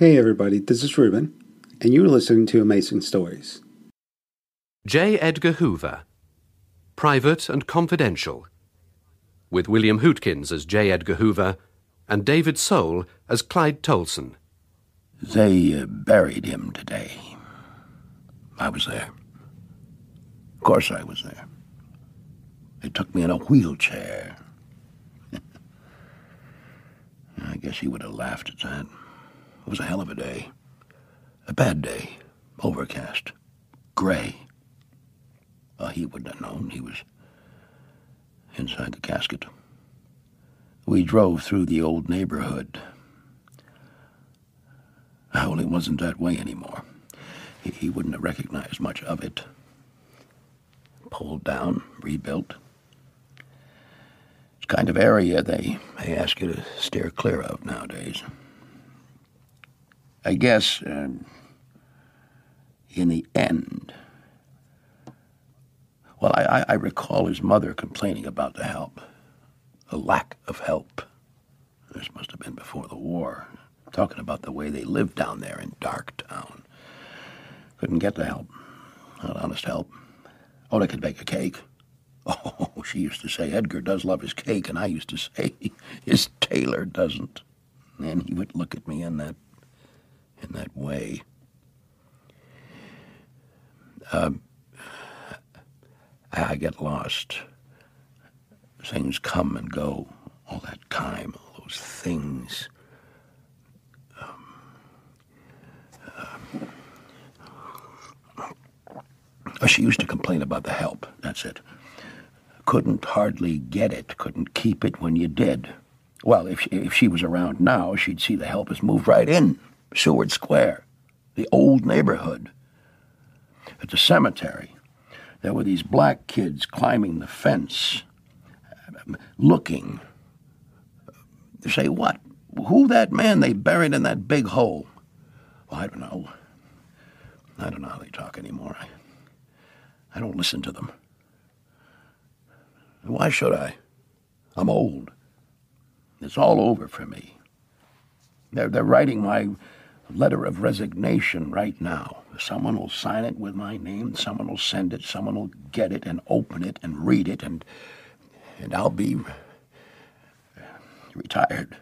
Hey everybody, this is Ruben, and you're listening to Amazing Stories. J. Edgar Hoover, Private and Confidential, with William Hootkins as J. Edgar Hoover and David Soul as Clyde Tolson. They uh, buried him today. I was there. Of course I was there. They took me in a wheelchair. I guess he would have laughed at that. It was a hell of a day. A bad day. Overcast. Gray. Well, he wouldn't have known. He was inside the casket. We drove through the old neighborhood. Well, it wasn't that way anymore. He, he wouldn't have recognized much of it. Pulled down, rebuilt. It's kind of area they, they ask you to steer clear of nowadays. I guess, um, in the end, well, I, I recall his mother complaining about the help, the lack of help. This must have been before the war. Talking about the way they lived down there in Darktown. Couldn't get the help. Not honest help. Oh, they could bake a cake. Oh, she used to say Edgar does love his cake, and I used to say his tailor doesn't. And he would look at me in that in that way. Um, I get lost. Things come and go all that time, all those things. Um, uh, she used to complain about the help. That's it. Couldn't hardly get it, couldn't keep it when you did. Well, if she, if she was around now, she'd see the help has moved right in. Seward Square, the old neighborhood. At the cemetery, there were these black kids climbing the fence, looking. They say what? Who that man they buried in that big hole? Well, I don't know. I don't know how they talk anymore. I, I don't listen to them. Why should I? I'm old. It's all over for me. They're, they're writing my letter of resignation right now. Someone will sign it with my name, someone will send it, someone will get it and open it and read it, and, and I'll be retired.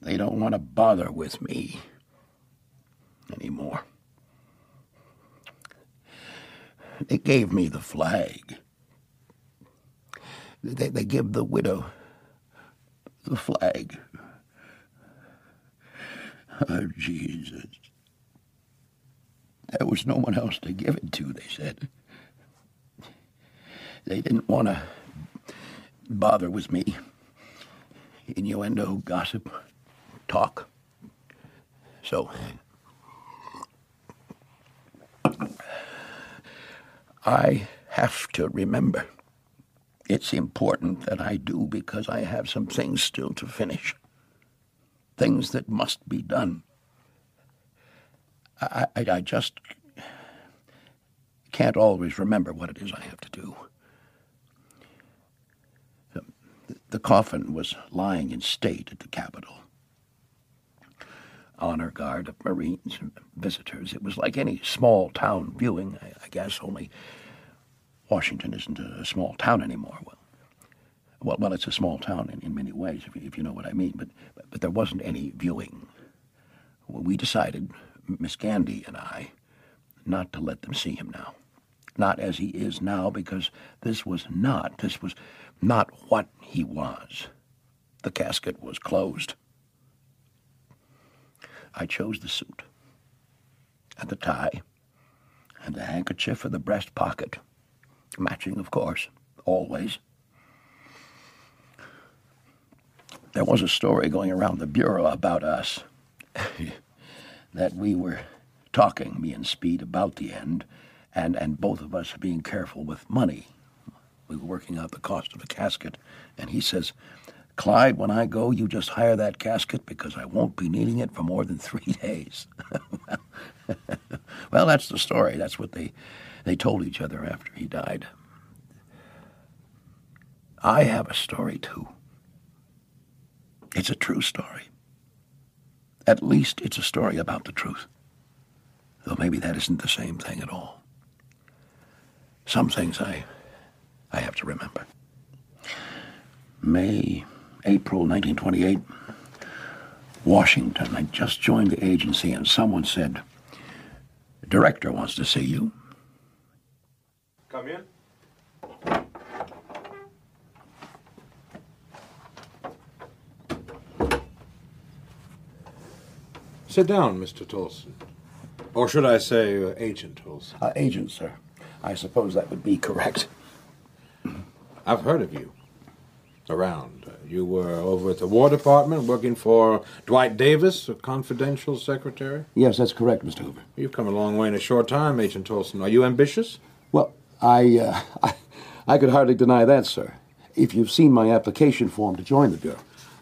They don't want to bother with me anymore. They gave me the flag. They, they give the widow the flag. Oh, Jesus. There was no one else to give it to, they said. They didn't want to bother with me. Innuendo, gossip, talk. So, I have to remember. It's important that I do because I have some things still to finish. Things that must be done. I, I, I just can't always remember what it is I have to do. The, coffin was lying in state at the Capitol. Honor guard of Marines and visitors. It was like any small town viewing, I, I guess, only Washington isn't a small town anymore. Well, well, well it's a small town in, in many ways, if, if you know what I mean, but, but, there wasn't any viewing. We decided, Miss Gandy and I, not to let them see him now. Not as he is now, because this was not, this was not what he was. The casket was closed. I chose the suit, and the tie, and the handkerchief for the breast pocket. Matching, of course, always. There was a story going around the Bureau about us that we were talking, me and Speed, about the end, and, and both of us being careful with money. We were working out the cost of a casket, and he says, Clyde, when I go, you just hire that casket because I won't be needing it for more than three days. well, that's the story. That's what they, they told each other after he died. I have a story, too. It's a true story. At least it's a story about the truth. Though maybe that isn't the same thing at all. Some things I I have to remember. May, April 1928, Washington. I just joined the agency and someone said, director wants to see you. Come in. Sit down, Mr. Tolson. Or should I say, uh, Agent Tolson? Uh, agent, sir. I suppose that would be correct. I've heard of you. Around. Uh, you were over at the War Department working for Dwight Davis, a confidential secretary. Yes, that's correct, Mr. Hoover. You've come a long way in a short time, Agent Tolson. Are you ambitious? Well, I, uh, I, I could hardly deny that, sir. If you've seen my application form to join the Bureau.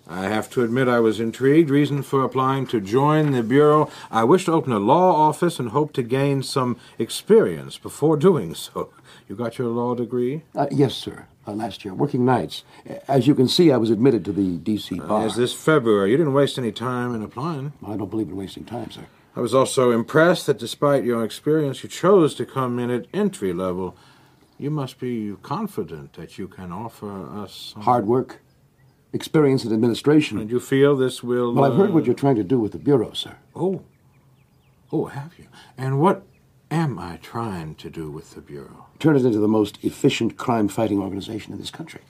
I have to admit I was intrigued. Reason for applying to join the Bureau. I wish to open a law office and hope to gain some experience before doing so. You got your law degree? Uh, yes, sir. Uh, last year, working nights. As you can see, I was admitted to the D.C. bar. As this February. You didn't waste any time in applying. I don't believe in wasting time, sir. I was also impressed that despite your experience, you chose to come in at entry level. You must be confident that you can offer us some... Hard work, experience in administration. And you feel this will. Well, I've heard uh, what you're trying to do with the Bureau, sir. Oh. Oh, have you? And what am I trying to do with the Bureau? Turn it into the most efficient crime fighting organization in this country.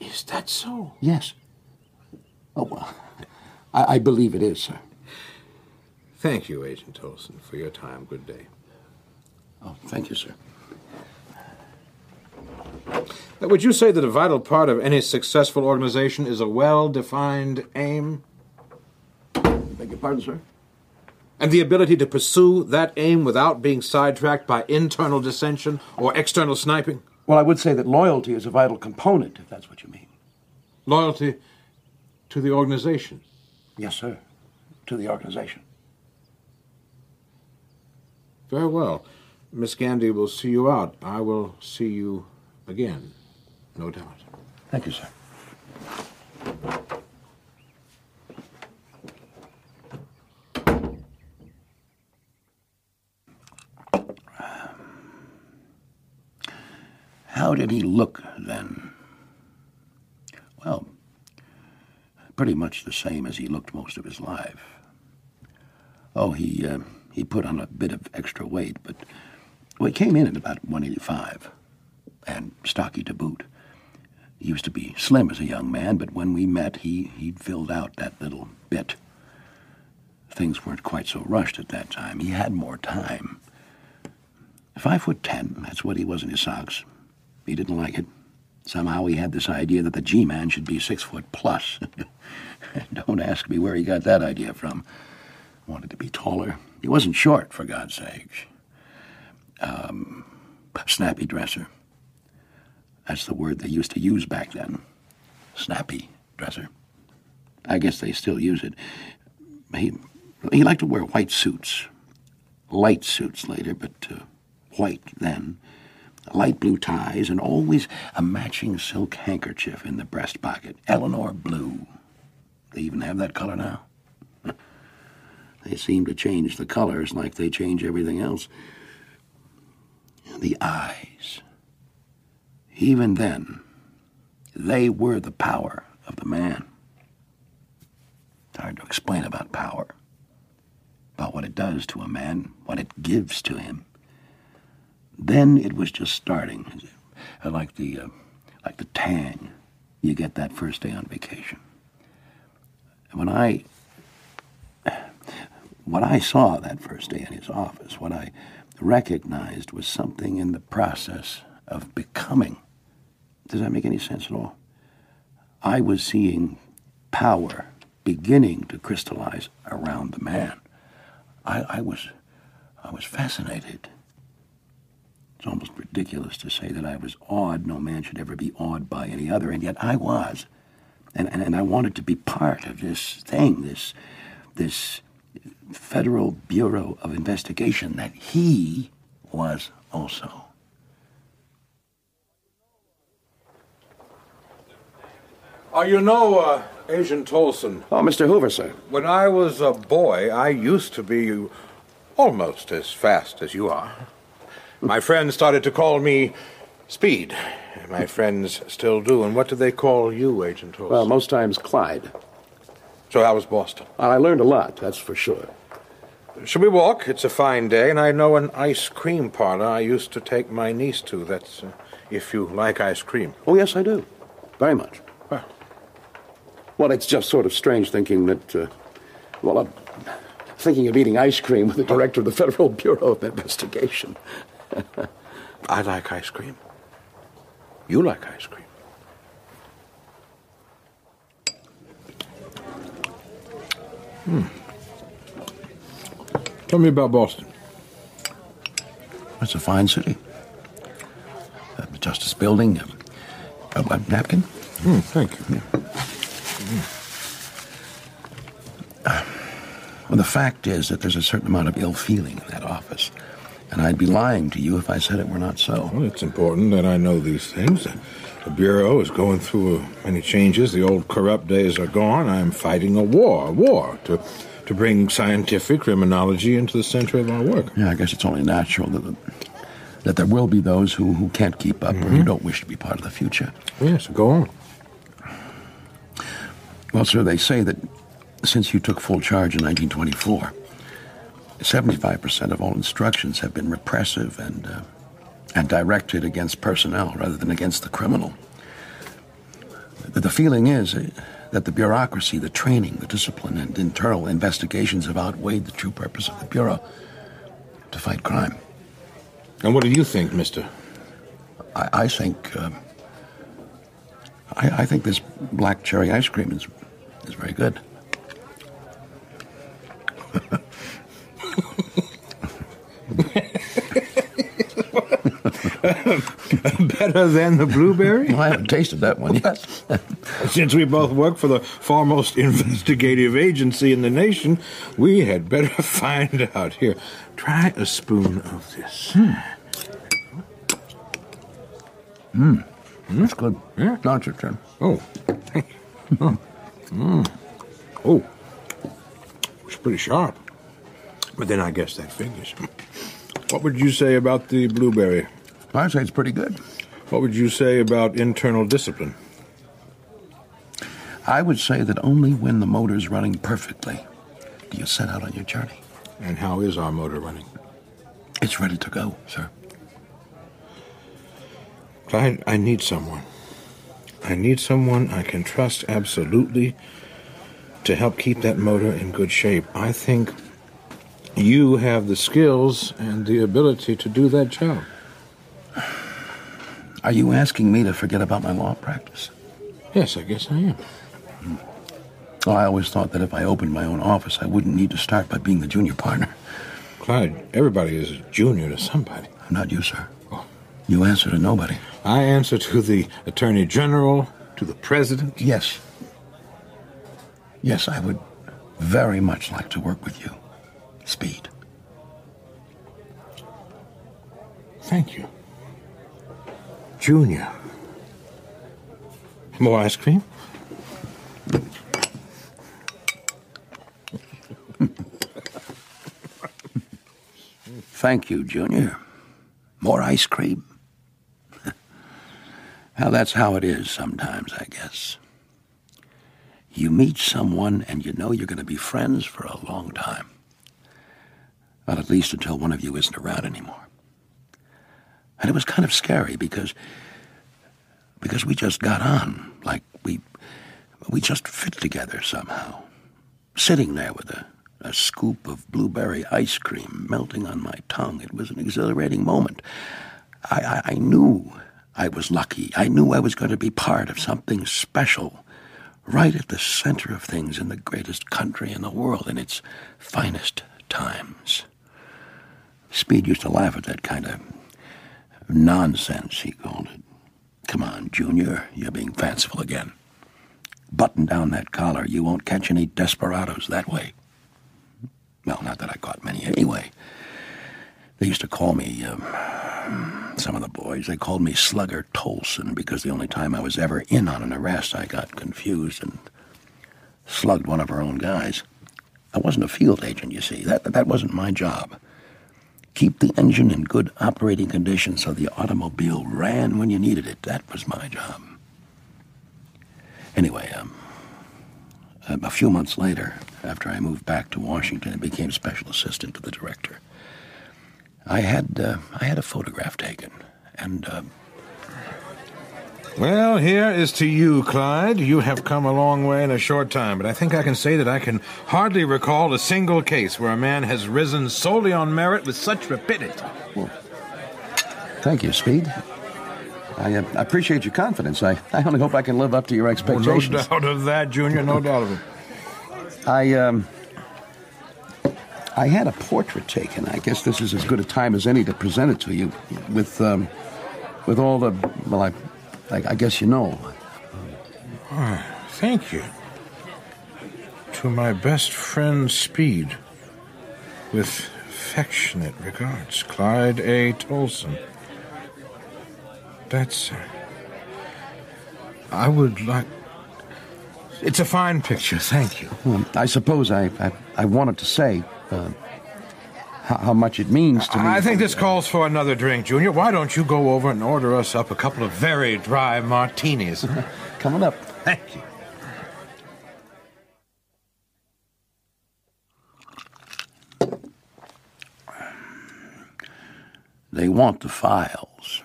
Is that so? Yes. Oh, well, I, I believe it is, sir. Thank you, Agent Tolson, for your time. Good day. Oh, thank you, sir. Would you say that a vital part of any successful organization is a well defined aim? Beg your pardon, sir? And the ability to pursue that aim without being sidetracked by internal dissension or external sniping? Well, I would say that loyalty is a vital component, if that's what you mean. Loyalty to the organization. Yes, sir. To the organization. Very well. Miss Gandy will see you out. I will see you again, no doubt. Thank you, sir. How did he look then? Well, pretty much the same as he looked most of his life. Oh, he uh, he put on a bit of extra weight, but well, he came in at about 185, and stocky to boot. He used to be slim as a young man, but when we met, he he'd filled out that little bit. Things weren't quite so rushed at that time. He had more time. Five foot ten, that's what he was in his socks. He didn't like it. Somehow he had this idea that the G-man should be six foot plus. Don't ask me where he got that idea from. Wanted to be taller. He wasn't short, for God's sake. Um, snappy dresser. That's the word they used to use back then. Snappy dresser. I guess they still use it. He, he liked to wear white suits. Light suits later, but uh, white then. Light blue ties, and always a matching silk handkerchief in the breast pocket. Eleanor blue. They even have that color now. They seem to change the colors like they change everything else. The eyes. Even then, they were the power of the man. It's hard to explain about power, about what it does to a man, what it gives to him. Then it was just starting, Uh, like the uh, like the tang you get that first day on vacation. When I what I saw that first day in his office, what I recognized was something in the process of becoming. Does that make any sense at all? I was seeing power beginning to crystallize around the man. I, I was I was fascinated. It's almost ridiculous to say that I was awed. No man should ever be awed by any other, and yet I was. And, and, and I wanted to be part of this thing, this, this Federal Bureau of Investigation that he was also. Oh, you know, uh, Agent Tolson, Oh, Mr. Hoover, sir. when I was a boy, I used to be almost as fast as you are. My friends started to call me Speed. My friends still do. And what do they call you, Agent Tolson? Well, most times Clyde. so that was Boston. I learned a lot, that's for sure. Shall we walk? It's a fine day, and I know an ice cream parlor I used to take my niece to. That's uh, if you like ice cream. Oh, yes, I do. Very much. Well. Well, it's just sort of strange thinking that, uh, well, I'm thinking of eating ice cream with the director of the Federal Bureau of Investigation. I like ice cream. You like ice cream. Hmm. Tell me about Boston. It's a fine city. Uh, the Justice Building. A, a napkin? Hmm, thank you. Well, the fact is that there's a certain amount of ill feeling in that office. And I'd be lying to you if I said it were not so. Well, it's important that I know these things. The Bureau is going through uh, many changes. The old corrupt days are gone. I'm fighting a war, a war to, to bring scientific criminology into the center of our work. Yeah, I guess it's only natural that, that there will be those who, who can't keep up or who don't wish to be part of the future. Yes, go on. Well, sir, they say that since you took full charge in 1924, 75% of all instructions have been repressive and, uh, and directed against personnel rather than against the criminal. The, the feeling is uh, that the bureaucracy, the training, the discipline, and internal investigations have outweighed the true purpose of the Bureau to fight crime. And what do you think, mister? I, I think. Uh, I, I think this black cherry ice cream is is very good. Better than the blueberry? I haven't tasted that one yet. Since we both work for the foremost investigative agency in the nation, we had better find out. Here, try a spoon of this. Mmm, That's good. Yeah. Now it's your turn. Oh, thank you. Oh, mm. oh, it's pretty sharp. But then I guess that figures. What would you say about the blueberry? I'd say it's pretty good. What would you say about internal discipline? I would say that only when the motor's running perfectly do you set out on your journey. And how is our motor running? It's ready to go, sir. Clyde, I need someone. I need someone I can trust absolutely to help keep that motor in good shape. I think you have the skills and the ability to do that job. Are you asking me to forget about my law practice? Yes, I guess I am. Oh, I always thought that if I opened my own office, I wouldn't need to start by being the junior partner. Clyde, everybody is a junior to somebody. Not you, sir. You answer to nobody. I answer to the Attorney General, to the President. Yes. Yes, I would very much like to work with you. Speed. Thank you. Junior. More ice cream? Thank you, Junior. More ice cream. Well, that's how it is sometimes, I guess. You meet someone and you know you're going to be friends for a long time. Well, at least until one of you isn't around anymore. And it was kind of scary because because we just got on like we we just fit together somehow. Sitting there with a, a scoop of blueberry ice cream melting on my tongue, it was an exhilarating moment. I, I, I knew I was lucky. I knew I was going to be part of something special, right at the center of things in the greatest country in the world in its finest times. Speed used to laugh at that kind of nonsense, he called it. Come on, Junior, you're being fanciful again. Button down that collar. You won't catch any desperados that way. Well, not that I caught many anyway. They used to call me, um, some of the boys, they called me Slugger Tolson because the only time I was ever in on an arrest, I got confused and slugged one of our own guys. I wasn't a field agent, you see. That, that wasn't my job. Keep the engine in good operating condition so the automobile ran when you needed it. That was my job. Anyway, um, a few months later, after I moved back to Washington and became special assistant to the director, I had uh, I had a photograph taken, and uh, Well, here is to you, Clyde. You have come a long way in a short time, but I think I can say that I can hardly recall a single case where a man has risen solely on merit with such rapidity. thank you, Speed. I uh, appreciate your confidence. I, I only hope I can live up to your Oh, no doubt of that, Junior, no doubt of it. I um I had a portrait taken. I guess this is as good a time as any to present it to you with um with all the well I I, I guess you know. Thank you. To my best friend, Speed. With affectionate regards, Clyde A. Tolson. That's. Uh, I would like. It's a fine picture, thank you. Um, I suppose I I, I wanted to say uh, how, how much it means to me. I think this calls for another drink, Junior. Why don't you go over and order us up a couple of very dry martinis? coming up. Thank you. They want the files,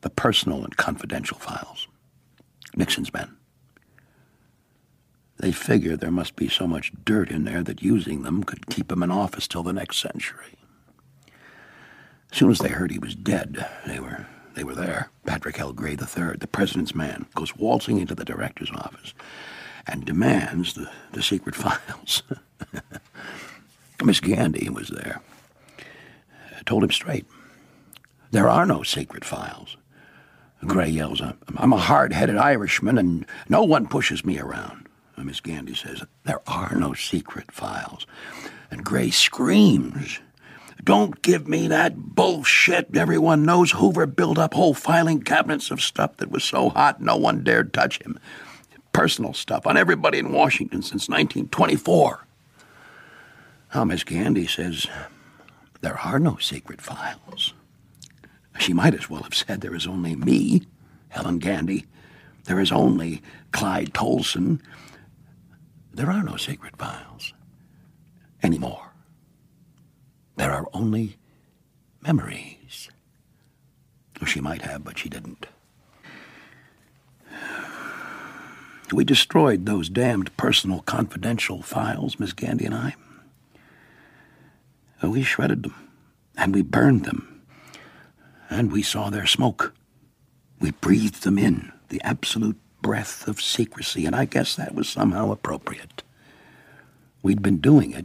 the personal and confidential files. Nixon's men. They figure there must be so much dirt in there that using them could keep him in office till the next century. As soon as they heard he was dead, they were they were there. Patrick L. Gray III, the president's man, goes waltzing into the director's office and demands the, the secret files. Miss Gandy was there. I told him straight. There are no secret files. Gray yells, I'm a hard headed Irishman and no one pushes me around. And Miss Gandy says, There are no secret files. And Gray screams, Don't give me that bullshit. Everyone knows Hoover built up whole filing cabinets of stuff that was so hot no one dared touch him. Personal stuff on everybody in Washington since 1924. Now, Miss Gandy says, There are no secret files. She might as well have said there is only me, Helen Gandy. There is only Clyde Tolson. There are no sacred files anymore. There are only memories. She might have, but she didn't. We destroyed those damned personal confidential files, Miss Gandy and I. We shredded them, and we burned them, and we saw their smoke. We breathed them in, the absolute breath of secrecy, and I guess that was somehow appropriate. We'd been doing it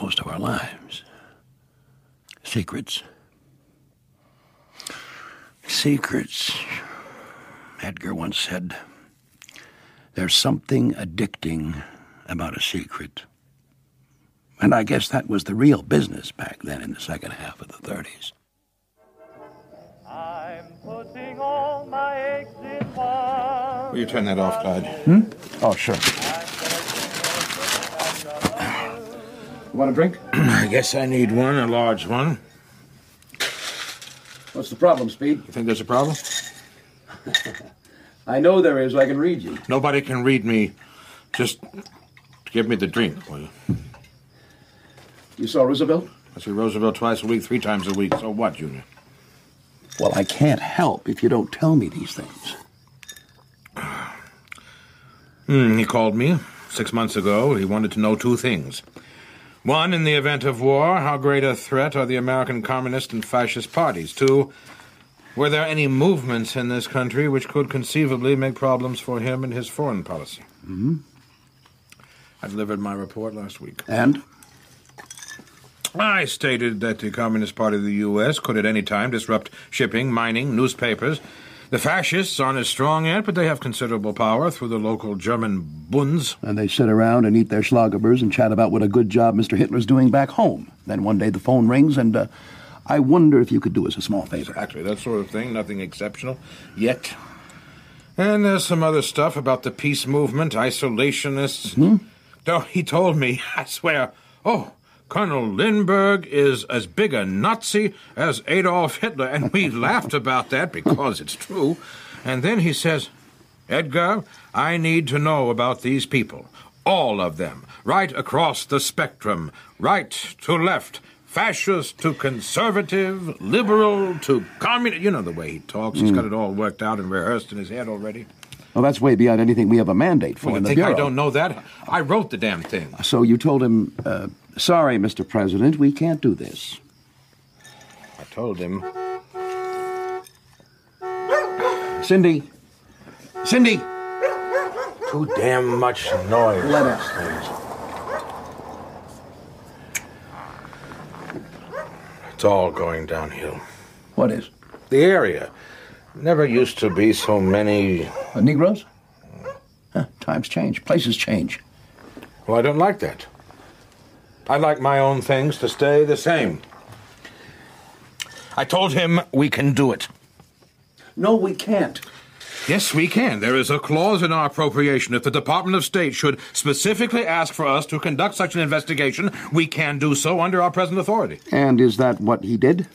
most of our lives. Secrets. Secrets. Edgar once said, There's something addicting about a secret. And I guess that was the real business back then in the second half of the 30s. I'm putting all my eggs in one. Will you turn that off, Clyde? Hmm? Oh, sure. Want a drink? I guess I need one, a large one. What's the problem, Speed? You think there's a problem? I know there is. I can read you. Nobody can read me. Just give me the drink, will you? You saw Roosevelt? I see Roosevelt twice a week, three times a week. So what, Junior? Well, I can't help if you don't tell me these things. Hmm, he called me six months ago. He wanted to know two things. One, in the event of war, how great a threat are the American Communist and Fascist parties? Two, were there any movements in this country which could conceivably make problems for him in his foreign policy? Mm-hmm. I delivered my report last week. And? I stated that the Communist Party of the U.S. could at any time disrupt shipping, mining, newspapers. The fascists aren't as strong yet, but they have considerable power through the local German Bunds. And they sit around and eat their schlagobers and chat about what a good job Mr. Hitler's doing back home. Then one day the phone rings, and uh, I wonder if you could do us a small favor. Exactly, that sort of thing. Nothing exceptional. Yet. And there's some other stuff about the peace movement, isolationists. No, he told me, I swear. Oh, Colonel Lindbergh is as big a Nazi as Adolf Hitler, and we laughed about that because it's true. And then he says, Edgar, I need to know about these people. All of them. Right across the spectrum. Right to left. Fascist to conservative. Liberal to communist. You know the way he talks. He's got it all worked out and rehearsed in his head already. Well, that's way beyond anything we have a mandate for Well, in the think Bureau. I don't know that? I wrote the damn thing. So you told him, uh, sorry, Mr. President, we can't do this. I told him. Cindy. Cindy! Too damn much noise. Let us. It's all going downhill. What is? The area. Never used to be so many. Uh, Negroes? Huh, times change. Places change. Well, I don't like that. I like my own things to stay the same. I told him we can do it. No, we can't. Yes, we can. There is a clause in our appropriation. If the Department of State should specifically ask for us to conduct such an investigation, we can do so under our present authority. And is that what he did?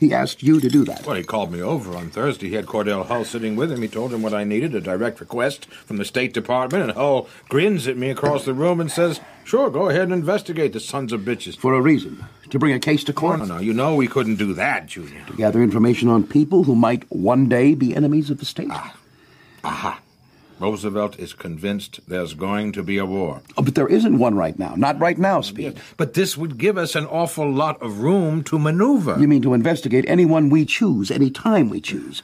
He asked you to do that. Well, he called me over on Thursday. He had Cordell Hull sitting with him. He told him what I needed, a direct request from the State Department, and Hull grins at me across the room and says, Sure, go ahead and investigate the sons of bitches. For a reason. To bring a case to court? no, no. You know we couldn't do that, Junior. To gather information on people who might one day be enemies of the state? Ah, aha. Roosevelt is convinced there's going to be a war. Oh, but there isn't one right now. Not right now, Speed. But this would give us an awful lot of room to maneuver. You mean to investigate anyone we choose, any time we choose?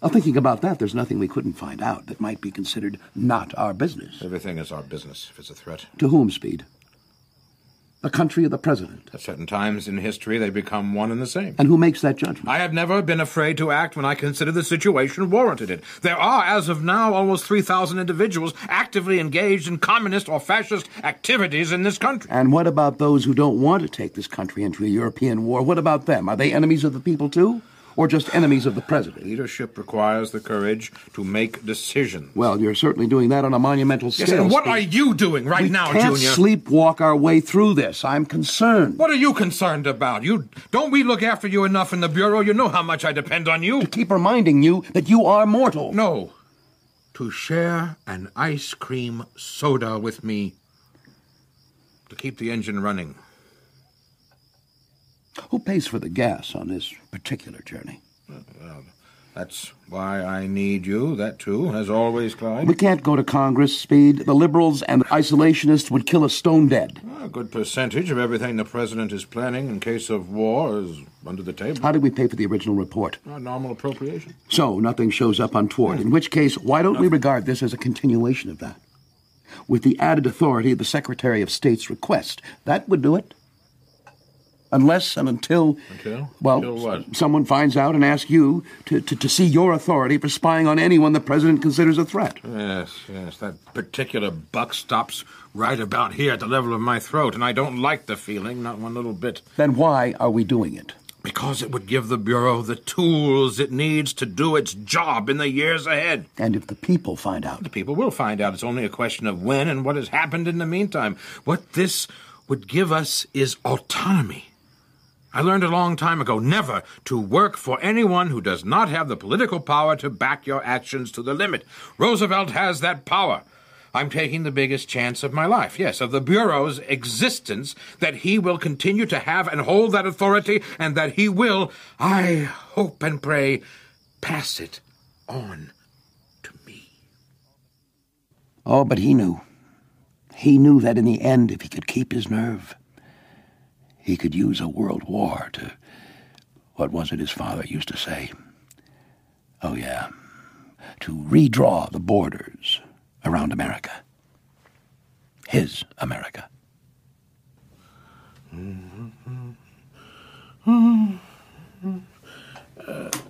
Well, thinking about that, there's nothing we couldn't find out that might be considered not our business. Everything is our business if it's a threat. To whom, Speed? The country or the president? At certain times in history, they become one and the same. And who makes that judgment? I have never been afraid to act when I consider the situation warranted it. There are, as of now, almost 3,000 individuals actively engaged in communist or fascist activities in this country. And what about those who don't want to take this country into a European war? What about them? Are they enemies of the people too? Or just enemies of the president? Leadership requires the courage to make decisions. Well, you're certainly doing that on a monumental scale. Yes, and what are you doing right we now, can't Junior? sleepwalk our way through this. I'm concerned. What are you concerned about? You don't we look after you enough in the bureau? You know how much I depend on you. To Keep reminding you that you are mortal. No. To share an ice cream soda with me. To keep the engine running. Who pays for the gas on this particular journey? Well, That's why I need you, that too, as always, Clyde. We can't go to Congress, Speed. The liberals and the isolationists would kill us stone dead. A good percentage of everything the president is planning in case of war is under the table. How did we pay for the original report? A normal appropriation. So, nothing shows up untoward. In which case, why don't we regard this as a continuation of that? With the added authority of the Secretary of State's request. That would do it. Unless and until. Until? Well, Until what? someone finds out and asks you to, to, to see your authority for spying on anyone the president considers a threat. Yes, yes. That particular buck stops right about here at the level of my throat, and I don't like the feeling, not one little bit. Then why are we doing it? Because it would give the Bureau the tools it needs to do its job in the years ahead. And if the people find out, The people will find out. It's only a question of when and what has happened in the meantime. What this would give us is autonomy. I learned a long time ago never to work for anyone who does not have the political power to back your actions to the limit. Roosevelt has that power. I'm taking the biggest chance of my life, yes, of the Bureau's existence, that he will continue to have and hold that authority, and that he will, I hope and pray, pass it on to me. Oh, but he knew. He knew that in the end, if he could keep his nerve, he could use a world war to. What was it his father used to say? Oh, yeah. To redraw the borders around America. His America. Mm-hmm.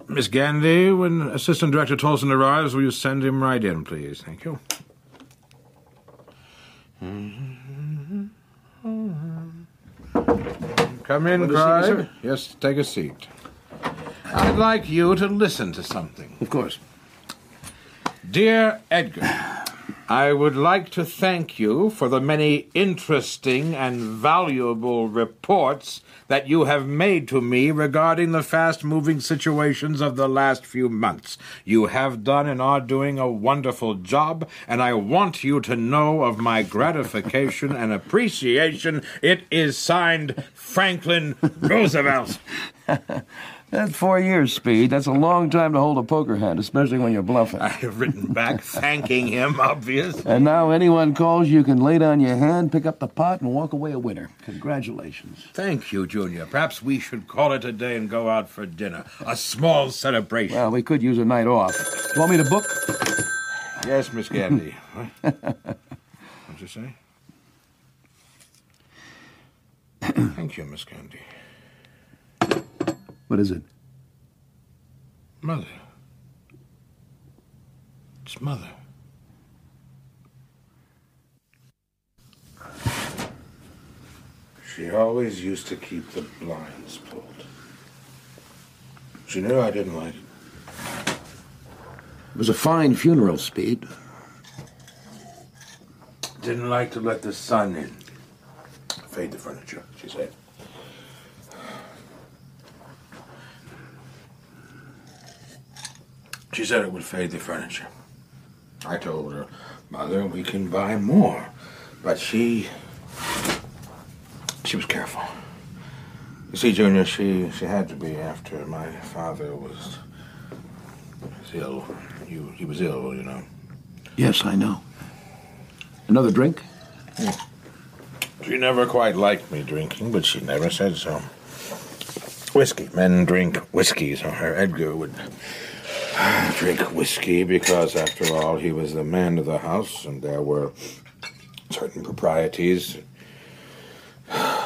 Miss Gandy, when Assistant Director Tolson arrives, will you send him right in, please? Thank you. Mm-hmm. Mm-hmm. Come in, Clyde. Yes, take a seat. I'd like you to listen to something. Of course. Dear Edgar, I would like to thank you for the many interesting and valuable reports that you have made to me regarding the fast moving situations of the last few months. You have done and are doing a wonderful job, and I want you to know of my gratification and appreciation. It is signed Franklin Roosevelt. That's four years, Speed. That's a long time to hold a poker hand, especially when you're bluffing. I have written back thanking him, obvious. And now anyone calls, you can lay down your hand, pick up the pot, and walk away a winner. Congratulations. Thank you, Junior. Perhaps we should call it a day and go out for dinner. A small celebration. Well, we could use a night off. You want me to book? yes, Miss Candy. What'd you say? Thank you, Miss Candy. What is it? Mother. It's Mother. She always used to keep the blinds pulled. She knew I didn't like it. It was a fine funeral, Speed. Didn't like to let the sun in. Fade the furniture, she said. She said it would fade the furniture. I told her, Mother, we can buy more. But she. She was careful. You see, Junior, she, she had to be after my father was, was ill. He, he was ill, you know. Yes, I know. Another drink? Hmm. She never quite liked me drinking, but she never said so. Whiskey. Men drink whiskey, so her Edgar would drink whiskey because, after all, he was the man of the house and there were certain proprieties.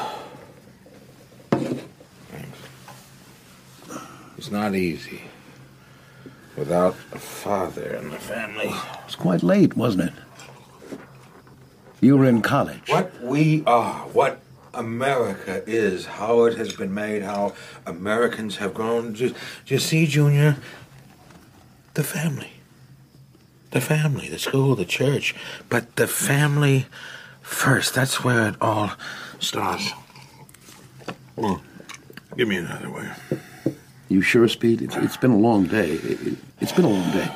It's not easy without a father in the family. It was quite late, wasn't it? You were in college. What we are, what America is, how it has been made, how Americans have grown. Just, just see, Junior, the family. The family, the school, the church. But the family first. That's where it all starts. Well, give me another way. You sure, Speed? It's, it's been a long day. It, it, it's been a long day.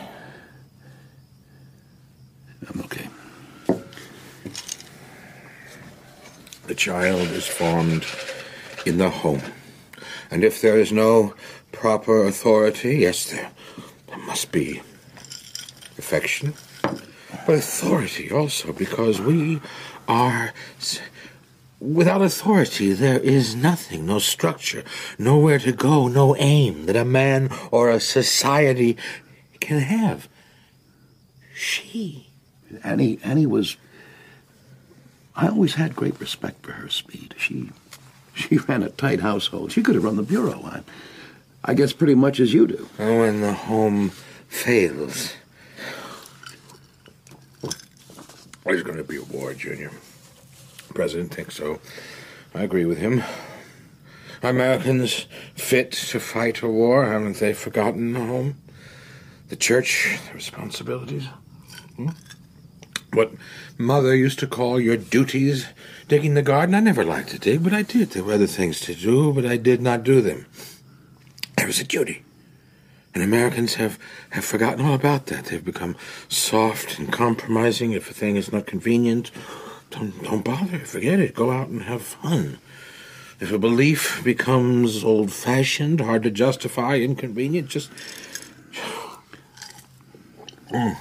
I'm okay. The child is formed in the home. And if there is no proper authority, yes, there, there must be affection, but authority also, because we are. Without authority, there is nothing, no structure, nowhere to go, no aim that a man or a society can have. She. Annie, Annie was. I always had great respect for her, Speed. She, she ran a tight household. She could have run the bureau. I, I guess pretty much as you do. And when the home fails, there's going to be a war, Junior. The president thinks so. I agree with him. Americans fit to fight a war? Haven't they forgotten the home? The church, the responsibilities? Hmm? What mother used to call your duties digging the garden? I never liked to dig, but I did. There were other things to do, but I did not do them. There was a duty. And Americans have, have forgotten all about that. They've become soft and compromising. If a thing is not convenient, don't, don't bother. Forget it. Go out and have fun. If a belief becomes old fashioned, hard to justify, inconvenient, just. Mm.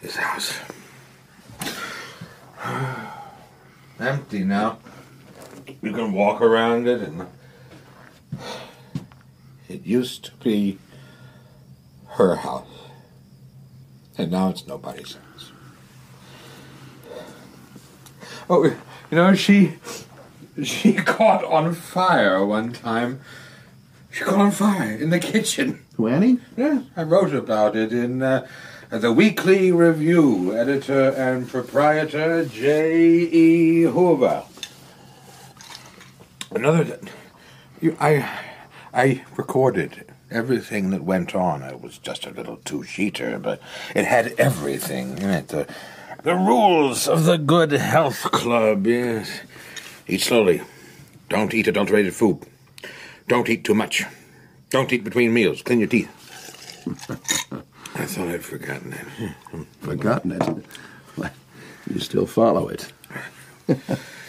This house. Empty now. You can walk around it and. It used to be her house. And now it's nobody's house. Oh, you know, she she caught on fire one time. She caught on fire in the kitchen. Who, Annie? Yeah, I wrote about it in uh, the Weekly Review. Editor and proprietor J.E. Hoover. Another, you, I, I recorded Everything that went on, it was just a little two-sheeter, but it had everything in it. The, the rules of the Good Health Club, yes. Eat slowly. Don't eat adulterated food. Don't eat too much. Don't eat between meals. Clean your teeth. I thought I'd forgotten it. Forgotten it. You still follow it.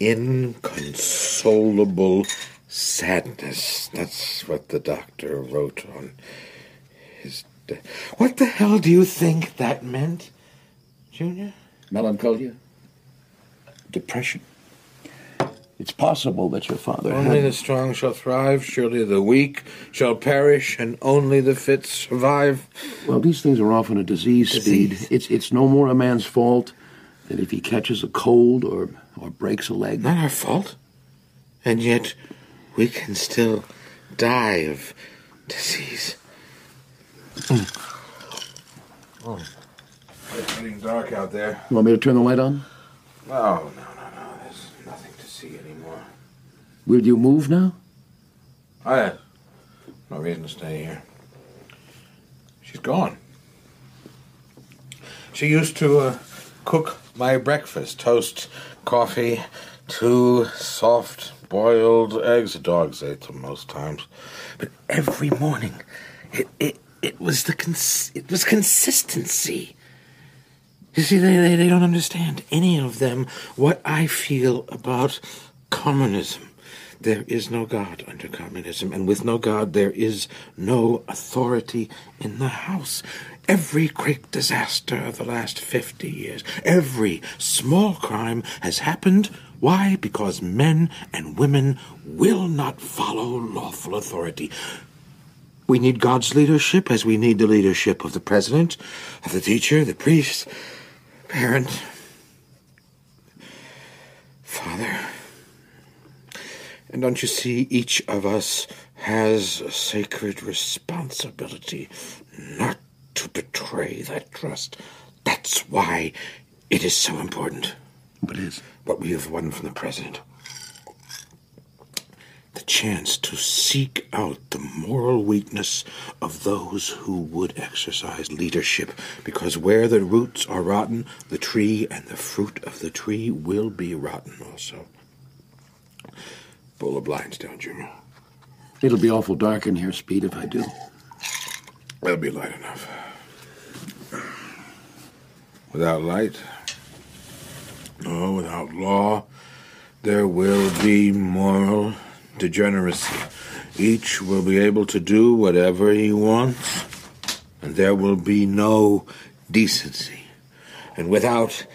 Inconsolable sadness. That's what the doctor wrote on his. De- what the hell do you think that meant, Junior? Melancholia? Depression? It's possible that your father Only had... the strong shall thrive, surely the weak shall perish, and only the fit survive. Well, these things are often a disease, Disease? Speed. It's it's no more a man's fault than if he catches a cold or or breaks a leg. Not our fault. And yet, we can still die of disease. oh. It's getting dark out there. You want me to turn the light on? No, no, no, no. There's nothing to see anymore. Will you move now? I yeah. No reason to stay here. She's gone. She used to uh, cook my breakfast toast, coffee, two soft boiled eggs. Dogs ate them most times. But every morning, it, it, it was the cons- it was consistency. You see, they, they, they don't understand, any of them, what I feel about communism. There is no God under communism, and with no God, there is no authority in the house. Every great disaster of the last 50 years, every small crime has happened. Why? Because men and women will not follow lawful authority. We need God's leadership as we need the leadership of the president, of the teacher, the priest, parent, father. And don't you see, each of us has a sacred responsibility not to betray that trust. That's why it is so important. What is? What we have won from the president. The chance to seek out the moral weakness of those who would exercise leadership, because where the roots are rotten, the tree and the fruit of the tree will be rotten also. Pull the blinds down, Junior. It'll be awful dark in here, Speed, if I do. It'll be light enough. Without light, no, without law, there will be moral degeneracy. Each will be able to do whatever he wants, and there will be no decency. And without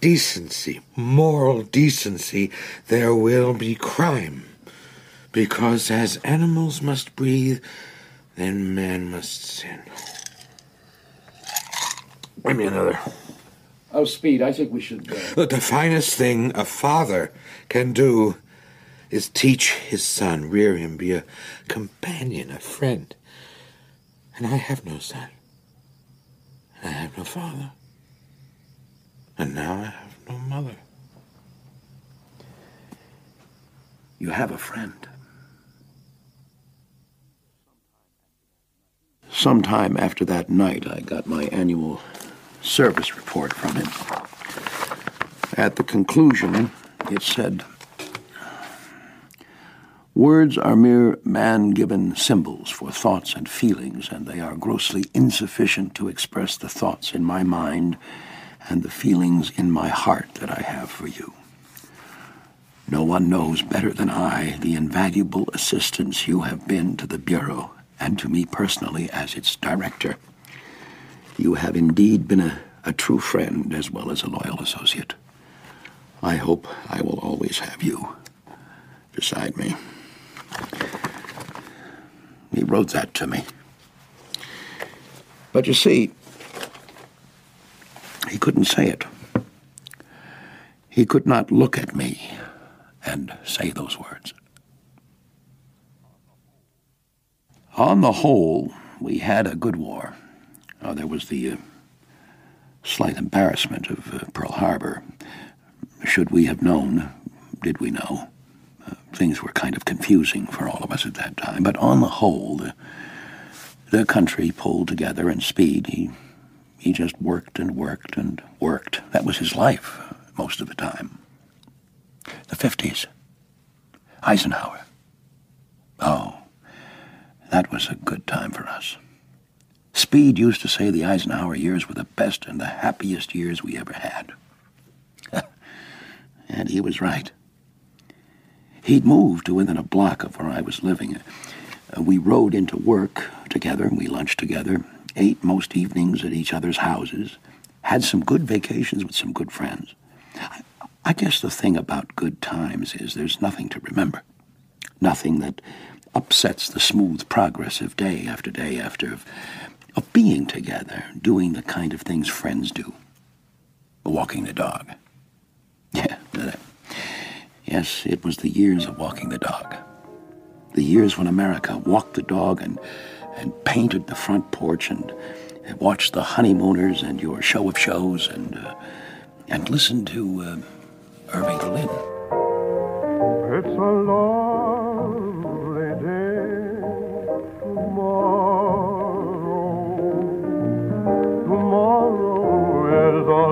decency, moral decency, there will be crime. Because as animals must breathe, then man must sin. Give me another. Oh, Speed, I think we should. Uh... Look, the finest thing a father can do is teach his son, rear him, be a companion, a friend. And I have no son. And I have no father. And now I have no mother. You have a friend. Sometime after that night, I got my annual service report from him. At the conclusion, it said Words are mere man given symbols for thoughts and feelings, and they are grossly insufficient to express the thoughts in my mind and the feelings in my heart that I have for you. No one knows better than I the invaluable assistance you have been to the Bureau and to me personally as its director. You have indeed been a, a true friend as well as a loyal associate. I hope I will always have you beside me. He wrote that to me. But you see, he couldn't say it. He could not look at me and say those words. On the whole, we had a good war. There was the uh, slight embarrassment of uh, Pearl Harbor. Should we have known? Did we know? Uh, things were kind of confusing for all of us at that time. But on the whole, the, the country pulled together, and Speed, he, he just worked and worked and worked. That was his life most of the time. The 50s. Eisenhower. Oh, that was a good time for us. Speed used to say the Eisenhower years were the best and the happiest years we ever had. and he was right. He'd moved to within a block of where I was living. Uh, we rode into work together, we lunched together, ate most evenings at each other's houses, had some good vacations with some good friends. I, I guess the thing about good times is there's nothing to remember. Nothing that upsets the smooth progress of day after day after of, being together, doing the kind of things friends do. Walking the dog. Yeah, yes, it was the years of walking the dog. The years when America walked the dog and, and painted the front porch and, and watched the honeymooners and your show of shows and, uh, and listened to uh, Irving Berlin. It's a lovely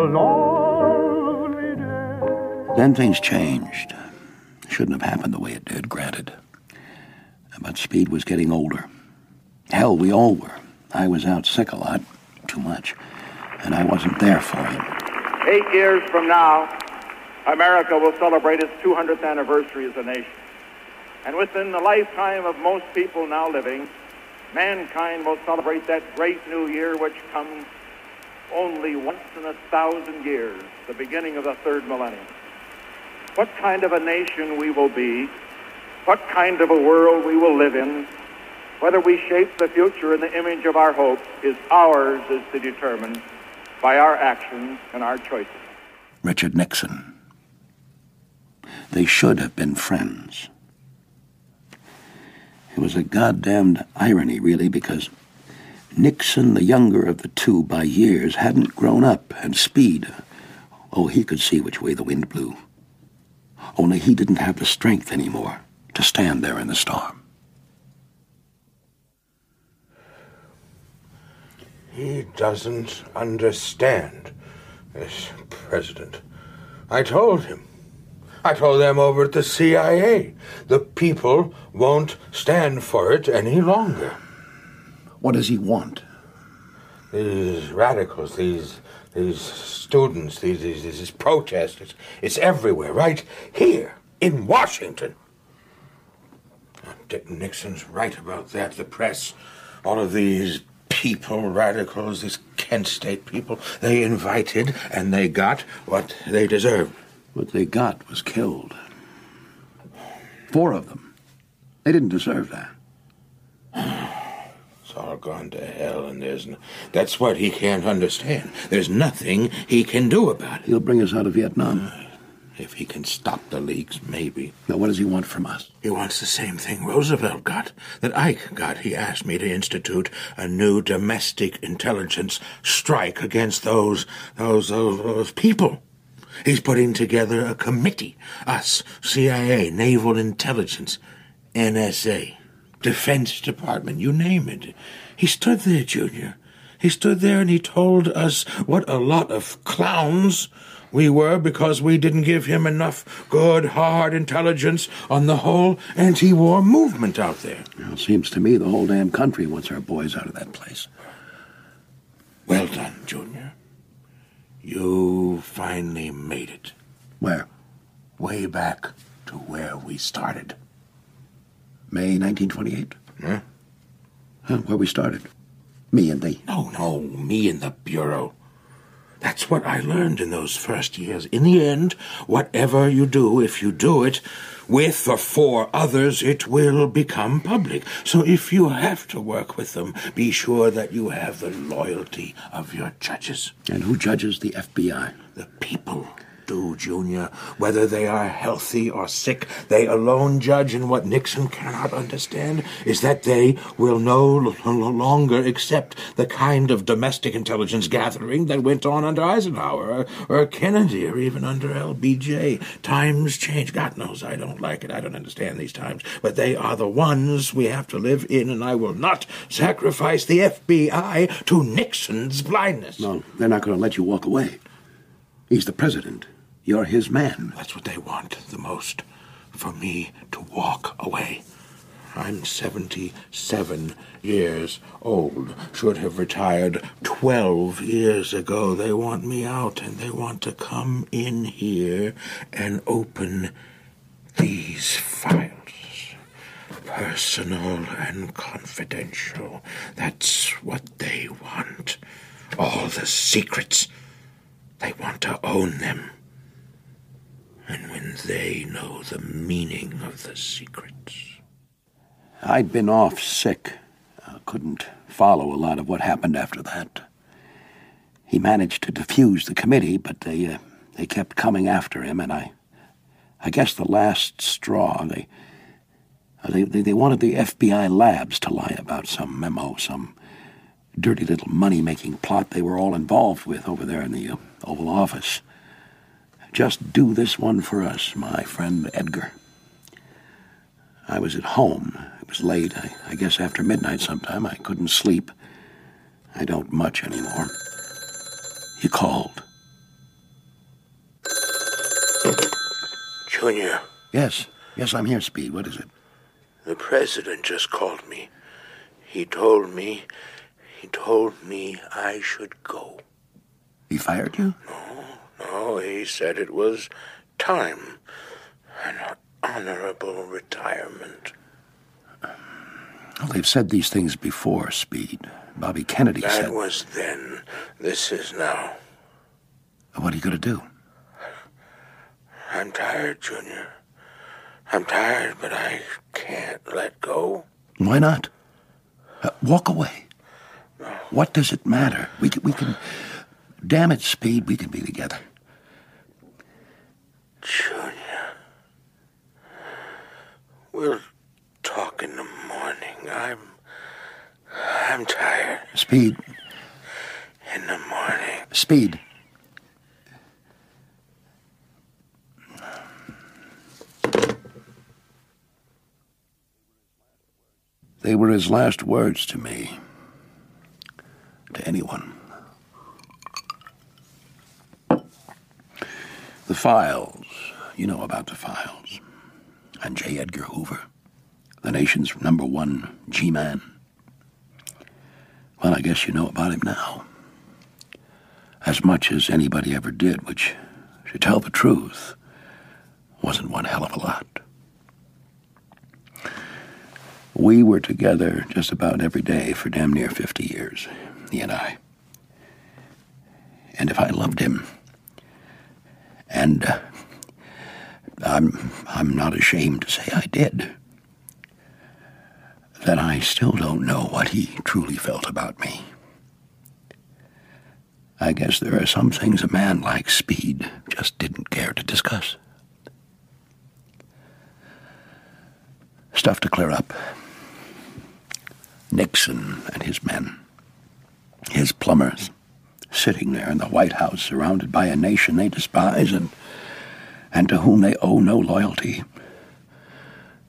lovely day. Then things changed. Shouldn't have happened the way it did, granted. But Speed was getting older. Hell, we all were. I was out sick a lot, too much, and I wasn't there for him. Eight years from now, America will celebrate its 200th anniversary as a nation. And within the lifetime of most people now living, mankind will celebrate that great new year which comes only once in a thousand years, the beginning of the third millennium. What kind of a nation we will be, what kind of a world we will live in, whether we shape the future in the image of our hopes, is ours is to determine by our actions and our choices. Richard Nixon. They should have been friends. It was a goddamned irony, really, because Nixon, the younger of the two by years, hadn't grown up, and Speed, oh, he could see which way the wind blew. Only he didn't have the strength anymore to stand there in the storm. He doesn't understand, this president. I told him. I told them over at the CIA. The people won't stand for it any longer. What does he want? These radicals, these these students, these these, these protesters, it's everywhere, right here in Washington. Dick Nixon's right about that. The press, all of these people, radicals, these Kent State people, they invited and they got what they deserved. What they got was killed. Four of them. They didn't deserve that. All gone to hell, and there's no, that's what he can't understand. There's nothing he can do about it. He'll bring us out of Vietnam. Uh, if he can stop the leaks, maybe. Now, what does he want from us? He wants the same thing Roosevelt got, that Ike got. He asked me to institute a new domestic intelligence strike against those, those, those, those people. He's putting together a committee. Us, CIA, Naval Intelligence, NSA, Defense Department, you name it. He stood there, Junior. He stood there and he told us what a lot of clowns we were because we didn't give him enough good, hard intelligence on the whole anti war movement out there. Well, it seems to me the whole damn country wants our boys out of that place. Well done, Junior. You finally made it. Where? Way back to where we started. May 1928? Huh? Huh, where we started. Me and thee. No, no, me and the Bureau. That's what I learned in those first years. In the end, whatever you do, if you do it with or for others, it will become public. So if you have to work with them, be sure that you have the loyalty of your judges. And who judges the FBI? The people. Do, Junior. Whether they are healthy or sick, they alone judge, and what Nixon cannot understand is that they will no, longer accept the kind of domestic intelligence gathering that went on under Eisenhower or, or Kennedy or even under LBJ. Times change. God knows I don't like it. I don't understand these times. But they are the ones we have to live in, and I will not sacrifice the FBI to Nixon's blindness. No, they're not going to let you walk away. He's the president. You're his man. That's what they want the most. For me to walk away. I'm 77 years old. Should have retired 12 years ago. They want me out, and they want to come in here and open these files. Personal and confidential. That's what they want. All the secrets. They want to own them. And when they know the meaning of the secrets. I'd been off sick. I couldn't follow a lot of what happened after that. He managed to defuse the committee, but they uh, they kept coming after him, and I I guess the last straw they they they wanted the FBI labs to lie about some memo, some dirty little money-making plot they were all involved with over there in the uh, Oval Office. Just do this one for us, my friend Edgar. I was at home. It was late. I, I guess after midnight sometime. I couldn't sleep. I don't much anymore. He called. Junior, Yes. Yes, I'm here, Speed. What is it? the president just called me. He told me, he told me I should go. He fired you? No, he said it was time. An honorable retirement. Well, they've said these things before, Speed. Bobby Kennedy That said. That was then. This is now. What are you going to do? I'm tired, Junior. I'm tired, but I can't let go. Why not? Uh, walk away. What does it matter? We can, we can. Damn it, Speed, we can be together. Junior. We'll talk in the morning. I'm. I'm tired. Speed, In the morning. Speed. They were his last words to me. To anyone. The files. You know about the files. And J. Edgar Hoover, the nation's number one G Man. Well, I guess you know about him now as much as anybody ever did, which, to tell the truth, wasn't one hell of a lot. We were together just about every day for damn near 50 years, he and I. And if I loved him, and uh, I'm, I'm not ashamed to say I did, then I still don't know what he truly felt about me. I guess there are some things a man like Speed just didn't care to discuss. Stuff to clear up. Nixon and his men, his plumbers, sitting there in the White House surrounded by a nation they despise and, and to whom they owe no loyalty.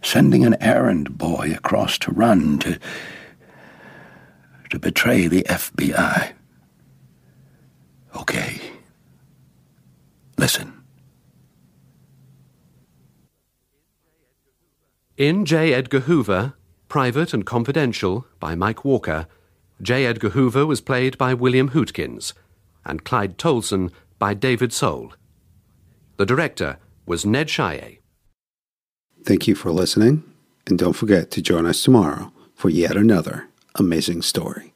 Sending an errand boy across to run to, to betray the FBI. Okay. Listen. In J. Edgar Hoover, Private and Confidential by Mike Walker, J. Edgar Hoover was played by William Hootkins, and Clyde Tolson by David Soul. The director was Ned Chaillet. Thank you for listening, and don't forget to join us tomorrow for yet another amazing story.